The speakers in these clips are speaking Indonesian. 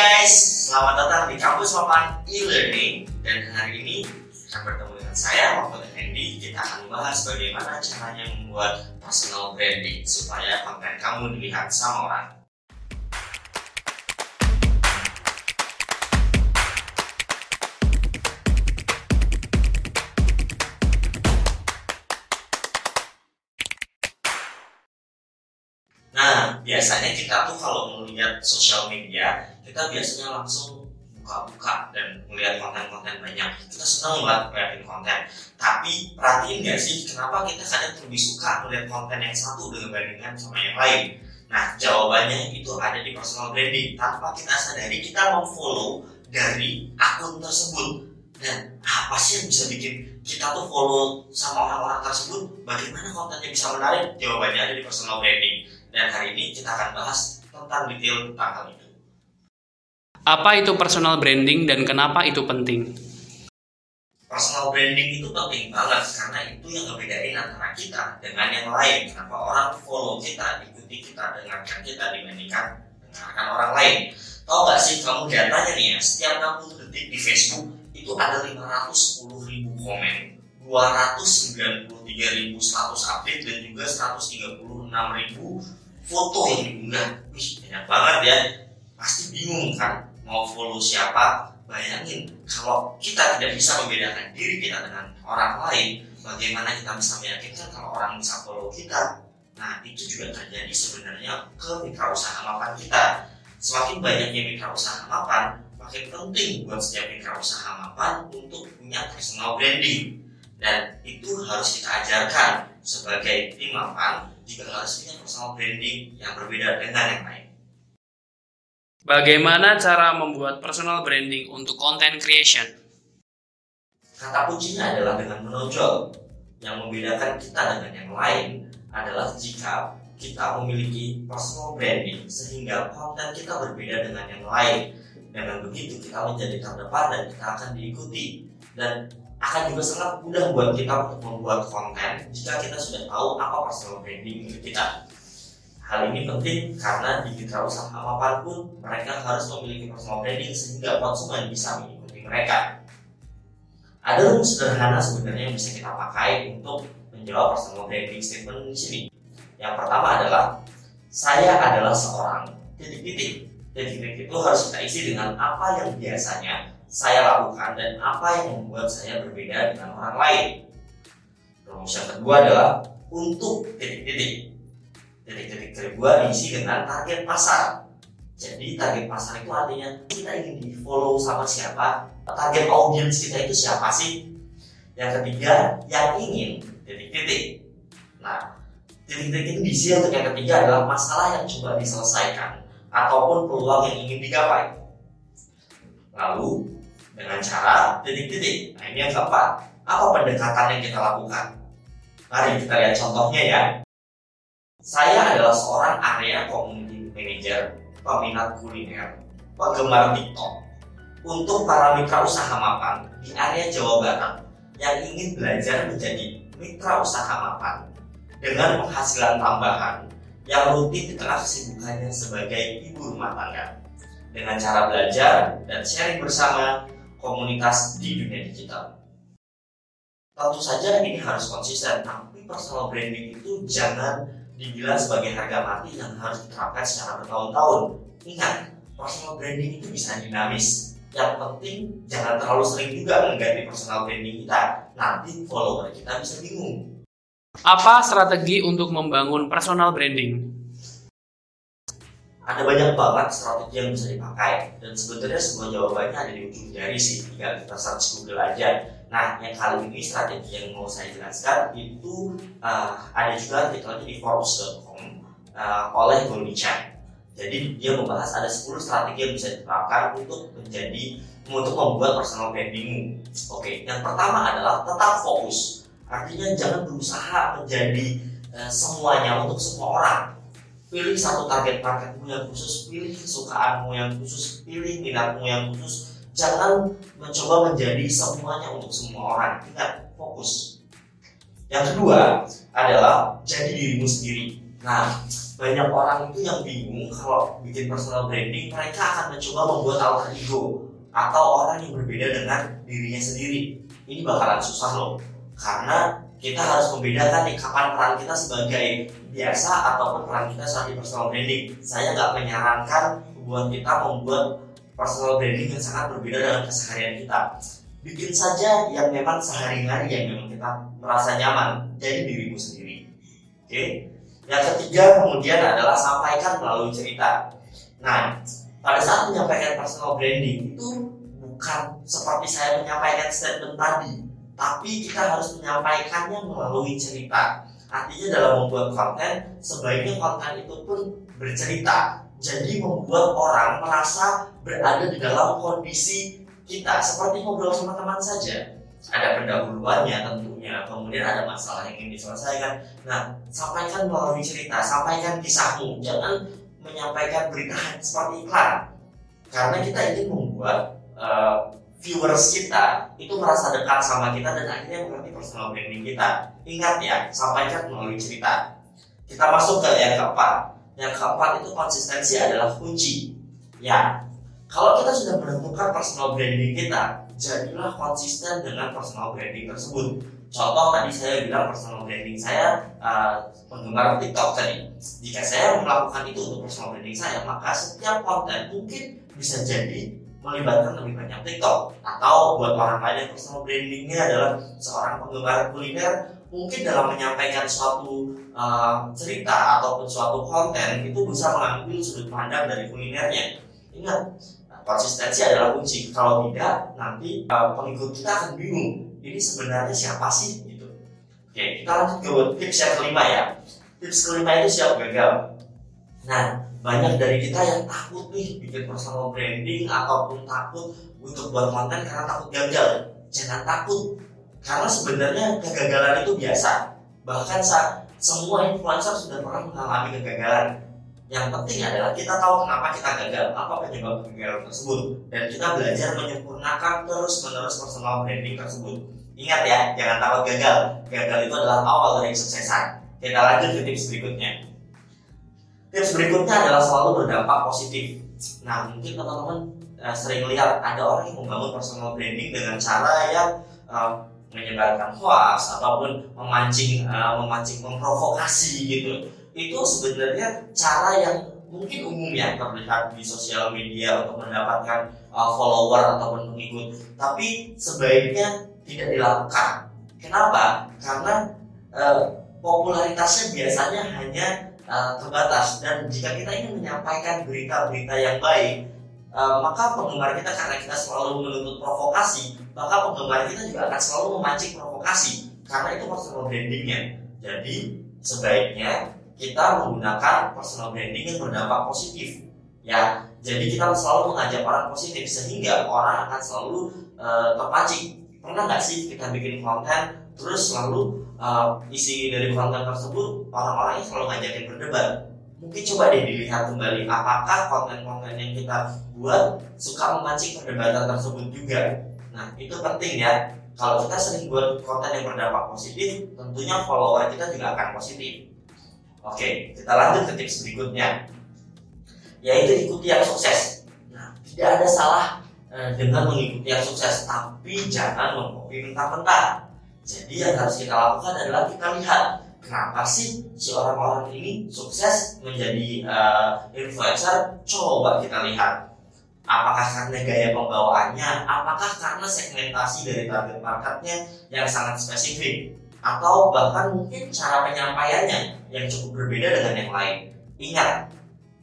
guys, selamat datang di kampus Papan e-learning dan hari ini akan bertemu dengan saya Mahfud Effendi. Kita akan membahas bagaimana caranya membuat personal branding supaya konten kamu dilihat sama orang. Nah, biasanya kita tuh kalau melihat sosial media, kita biasanya langsung buka-buka dan melihat konten-konten banyak. Kita senang banget ngeliatin konten. Tapi perhatiin nggak sih, kenapa kita kadang lebih suka melihat konten yang satu dibandingkan sama yang lain? Nah, jawabannya itu ada di personal branding. Tanpa kita sadari, kita memfollow dari akun tersebut. Dan apa sih yang bisa bikin kita tuh follow sama orang-orang tersebut? Bagaimana kontennya bisa menarik? Jawabannya ada di personal branding. Dan hari ini kita akan bahas tentang detail tentang hal itu. Apa itu personal branding dan kenapa itu penting? Personal branding itu penting banget karena itu yang ngebedain antara kita dengan yang lain. Kenapa orang follow kita, ikuti kita, dengarkan kita dibandingkan dengarkan orang lain. Tahu gak sih kamu datanya nih ya, setiap 60 detik di Facebook itu ada 510 ribu komen, 293 ribu status update dan juga 136 ribu foto yang diunggah. Wih, banyak banget ya. Pasti bingung kan mau follow siapa? Bayangin kalau kita tidak bisa membedakan diri kita dengan orang lain, bagaimana kita bisa meyakinkan kalau orang bisa follow kita? Nah, itu juga terjadi sebenarnya ke usaha mapan kita. Semakin banyaknya mitra usaha mapan, makin penting buat setiap mitra usaha mapan untuk punya personal branding. Dan itu harus kita ajarkan sebagai tim mapan juga harus punya personal branding yang berbeda dengan yang lain. Bagaimana cara membuat personal branding untuk content creation? Kata kuncinya adalah dengan menonjol. Yang membedakan kita dengan yang lain adalah jika kita memiliki personal branding sehingga konten kita berbeda dengan yang lain. Dengan begitu kita menjadi terdepan dan kita akan diikuti dan akan juga sangat mudah buat kita untuk membuat konten jika kita sudah tahu apa personal branding kita. Hal ini penting karena di mitra usaha apa pun mereka harus memiliki personal branding sehingga konsumen bisa mengikuti mereka. Ada rumus sederhana sebenarnya yang bisa kita pakai untuk menjawab personal branding statement di sini. Yang pertama adalah saya adalah seorang titik-titik. Titik-titik itu harus kita isi dengan apa yang biasanya saya lakukan dan apa yang membuat saya berbeda dengan orang lain. Rumus yang kedua adalah untuk titik-titik. Titik-titik kedua diisi dengan target pasar. Jadi target pasar itu artinya kita ingin di follow sama siapa, target audiens kita itu siapa sih? Yang ketiga, yang ingin titik-titik. Nah, titik-titik itu diisi untuk yang ketiga adalah masalah yang coba diselesaikan ataupun peluang yang ingin digapai. Lalu dengan cara titik-titik. Nah ini yang keempat. Apa pendekatan yang kita lakukan? Mari kita lihat contohnya ya. Saya adalah seorang area community manager peminat kuliner, penggemar TikTok. Untuk para mitra usaha mapan di area Jawa Barat yang ingin belajar menjadi mitra usaha mapan dengan penghasilan tambahan yang rutin di tengah kesibukannya sebagai ibu rumah tangga. Dengan cara belajar dan sharing bersama komunitas di dunia digital. Tentu saja ini harus konsisten, tapi personal branding itu jangan dibilang sebagai harga mati yang harus diterapkan secara bertahun-tahun. Ingat, personal branding itu bisa dinamis. Yang penting jangan terlalu sering juga mengganti personal branding kita. Nanti follower kita bisa bingung. Apa strategi untuk membangun personal branding? Ada banyak banget strategi yang bisa dipakai dan sebenarnya semua jawabannya ada di ujung jari sih. Tinggal kita search Google aja. Nah, yang kali ini strategi yang mau saya jelaskan itu uh, ada juga artikelnya di Forbes.com uh, oleh Goldie Chan. Jadi dia membahas ada 10 strategi yang bisa diterapkan untuk menjadi untuk membuat personal brandingmu. Oke, yang pertama adalah tetap fokus. Artinya jangan berusaha menjadi uh, semuanya untuk semua orang. Pilih satu target marketmu yang khusus, pilih kesukaanmu yang khusus, pilih minatmu yang khusus, jangan mencoba menjadi semuanya untuk semua orang ingat fokus yang kedua adalah jadi dirimu sendiri Nah, banyak orang itu yang bingung kalau bikin personal branding, mereka akan mencoba membuat alter ego atau orang yang berbeda dengan dirinya sendiri. Ini bakalan susah loh, karena kita harus membedakan nih kapan peran kita sebagai biasa ataupun peran kita saat di personal branding. Saya nggak menyarankan buat kita membuat personal branding yang sangat berbeda dengan keseharian kita. Bikin saja yang memang sehari-hari yang memang kita merasa nyaman, jadi dirimu sendiri. Oke. Yang ketiga kemudian adalah sampaikan melalui cerita. Nah, pada saat menyampaikan personal branding itu bukan seperti saya menyampaikan statement tadi, tapi kita harus menyampaikannya melalui cerita. Artinya dalam membuat konten, sebaiknya konten itu pun bercerita. Jadi membuat orang merasa berada di dalam kondisi kita. Seperti ngobrol sama teman saja. Ada pendahuluannya tentunya. Kemudian ada masalah yang ingin diselesaikan. Nah sampaikan melalui cerita sampaikan kisahmu. Jangan menyampaikan berita seperti iklan. Karena kita ingin membuat uh, viewers kita itu merasa dekat sama kita dan akhirnya mengerti personal branding kita. Ingat ya sampaikan melalui cerita. Kita masuk ke yang keempat yang keempat itu konsistensi adalah kunci ya kalau kita sudah menemukan personal branding kita jadilah konsisten dengan personal branding tersebut. Contoh tadi saya bilang personal branding saya uh, penggemar TikTok tadi. Jika saya melakukan itu untuk personal branding saya, maka setiap konten mungkin bisa jadi melibatkan lebih banyak TikTok atau buat orang lain yang personal brandingnya adalah seorang penggemar kuliner mungkin dalam menyampaikan suatu uh, cerita ataupun suatu konten itu bisa mengambil sudut pandang dari kulinernya. Ingat konsistensi adalah kunci. Kalau tidak nanti uh, pengikut kita akan bingung ini sebenarnya siapa sih gitu. Oke kita lanjut. Ke tips yang kelima ya. Tips kelima itu siap gagal. Nah banyak dari kita yang takut nih bikin personal branding ataupun takut untuk buat konten karena takut gagal. Jangan takut karena sebenarnya kegagalan itu biasa bahkan saat semua influencer sudah pernah mengalami kegagalan yang penting adalah kita tahu kenapa kita gagal, apa penyebab kegagalan tersebut, dan kita belajar menyempurnakan terus-menerus personal branding tersebut. Ingat ya, jangan takut gagal. Gagal itu adalah awal dari kesuksesan. Kita lanjut ke tips berikutnya. Tips berikutnya adalah selalu berdampak positif. Nah, mungkin teman-teman uh, sering lihat ada orang yang membangun personal branding dengan cara yang uh, menyebarkan hoax ataupun memancing uh, memancing memprovokasi gitu. Itu sebenarnya cara yang mungkin umum ya terlihat di sosial media untuk mendapatkan uh, follower ataupun pengikut. Tapi sebaiknya tidak dilakukan. Kenapa? Karena uh, popularitasnya biasanya hanya uh, terbatas. Dan jika kita ingin menyampaikan berita-berita yang baik uh, maka penggemar kita karena kita selalu menuntut provokasi maka penggemar kita juga akan selalu memancing provokasi. Karena itu personal brandingnya. Jadi sebaiknya kita menggunakan personal branding yang berdampak positif. Ya jadi kita selalu mengajak orang positif sehingga orang akan selalu uh, terpancing. Pernah nggak sih kita bikin konten terus selalu uh, isi dari konten tersebut orang-orangnya selalu ngajakin berdebat? Mungkin coba deh dilihat kembali apakah konten-konten yang kita buat suka memancing perdebatan tersebut juga nah itu penting ya kalau kita sering buat konten yang berdampak positif tentunya follower kita juga akan positif Oke, kita lanjut ke tips berikutnya, yaitu ikuti yang sukses. Nah, tidak ada salah eh, dengan mengikuti yang sukses, tapi jangan mengkopi mentah-mentah. Jadi yang harus kita lakukan adalah kita lihat kenapa sih si orang-orang ini sukses menjadi uh, influencer. Coba kita lihat apakah karena gaya pembawaannya, apakah karena segmentasi dari target marketnya yang sangat spesifik atau bahkan mungkin cara penyampaiannya yang cukup berbeda dengan yang lain. Ingat,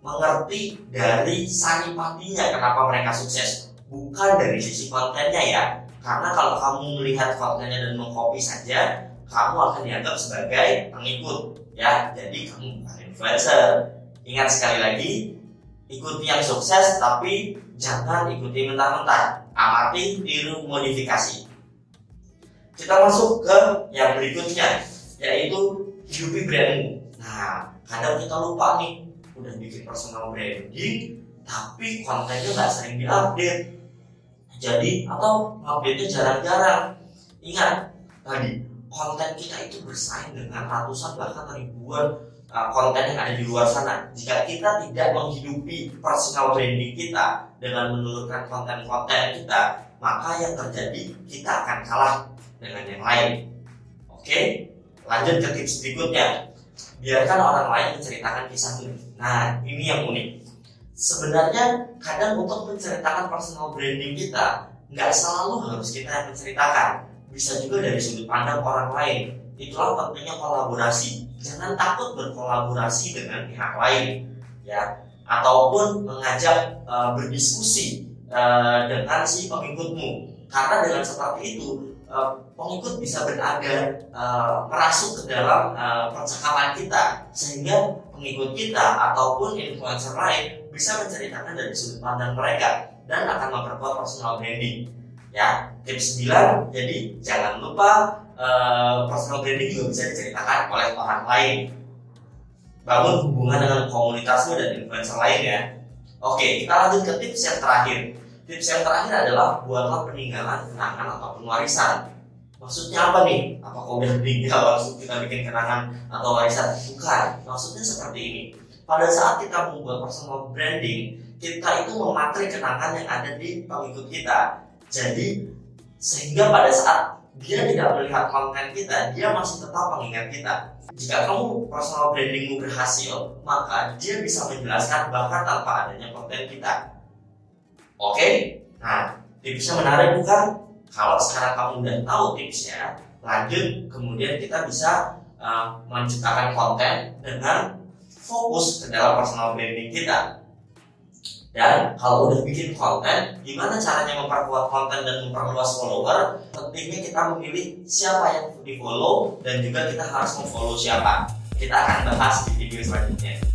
mengerti dari saripatinya kenapa mereka sukses, bukan dari sisi kontennya ya. Karena kalau kamu melihat kontennya dan mengcopy saja, kamu akan dianggap sebagai pengikut ya. Jadi kamu bukan influencer. Ingat sekali lagi, ikuti yang sukses tapi jangan ikuti mentah-mentah. Amati, tiru, modifikasi. Kita masuk ke yang berikutnya yaitu hidupi brandmu. Nah kadang kita lupa nih udah bikin personal branding tapi kontennya nggak sering diupdate. Jadi atau update-nya jarang-jarang. Ingat tadi konten kita itu bersaing dengan ratusan bahkan ribuan uh, konten yang ada di luar sana. Jika kita tidak menghidupi personal branding kita dengan menurunkan konten-konten kita, maka yang terjadi kita akan kalah dengan yang lain. Oke, lanjut ke tips berikutnya. Biarkan orang lain menceritakan kisahnya. Nah, ini yang unik. Sebenarnya kadang untuk menceritakan personal branding kita nggak selalu harus kita yang menceritakan. Bisa juga dari sudut pandang orang lain. Itulah pentingnya kolaborasi. Jangan takut berkolaborasi dengan pihak lain, ya, ataupun mengajak uh, berdiskusi uh, dengan si pengikutmu. Karena dengan seperti itu uh, pengikut bisa berada uh, merasuk ke dalam uh, percakapan kita. Sehingga pengikut kita ataupun influencer lain bisa menceritakan dari sudut pandang mereka dan akan memperkuat personal branding ya tips 9 jadi jangan lupa uh, personal branding juga bisa diceritakan oleh orang lain. Bangun hubungan dengan komunitasmu dan influencer lain ya. Oke kita lanjut ke tips yang terakhir. Tips yang terakhir adalah buatlah peninggalan kenangan ataupun warisan. Maksudnya apa nih? Apa kau udah meninggal langsung kita bikin kenangan atau warisan? Bukan maksudnya seperti ini. Pada saat kita membuat personal branding kita itu mematri kenangan yang ada di pengikut kita jadi sehingga pada saat dia tidak melihat konten kita, dia masih tetap mengingat kita. Jika kamu personal brandingmu berhasil, maka dia bisa menjelaskan bahkan tanpa adanya konten kita. Oke, nah tipsnya menarik bukan? Kalau sekarang kamu udah tahu tipsnya, lanjut kemudian kita bisa uh, menciptakan konten dengan fokus ke dalam personal branding kita. Dan kalau udah bikin konten, gimana caranya memperkuat konten dan memperluas follower? Pentingnya kita memilih siapa yang di follow dan juga kita harus memfollow siapa. Kita akan bahas di video selanjutnya.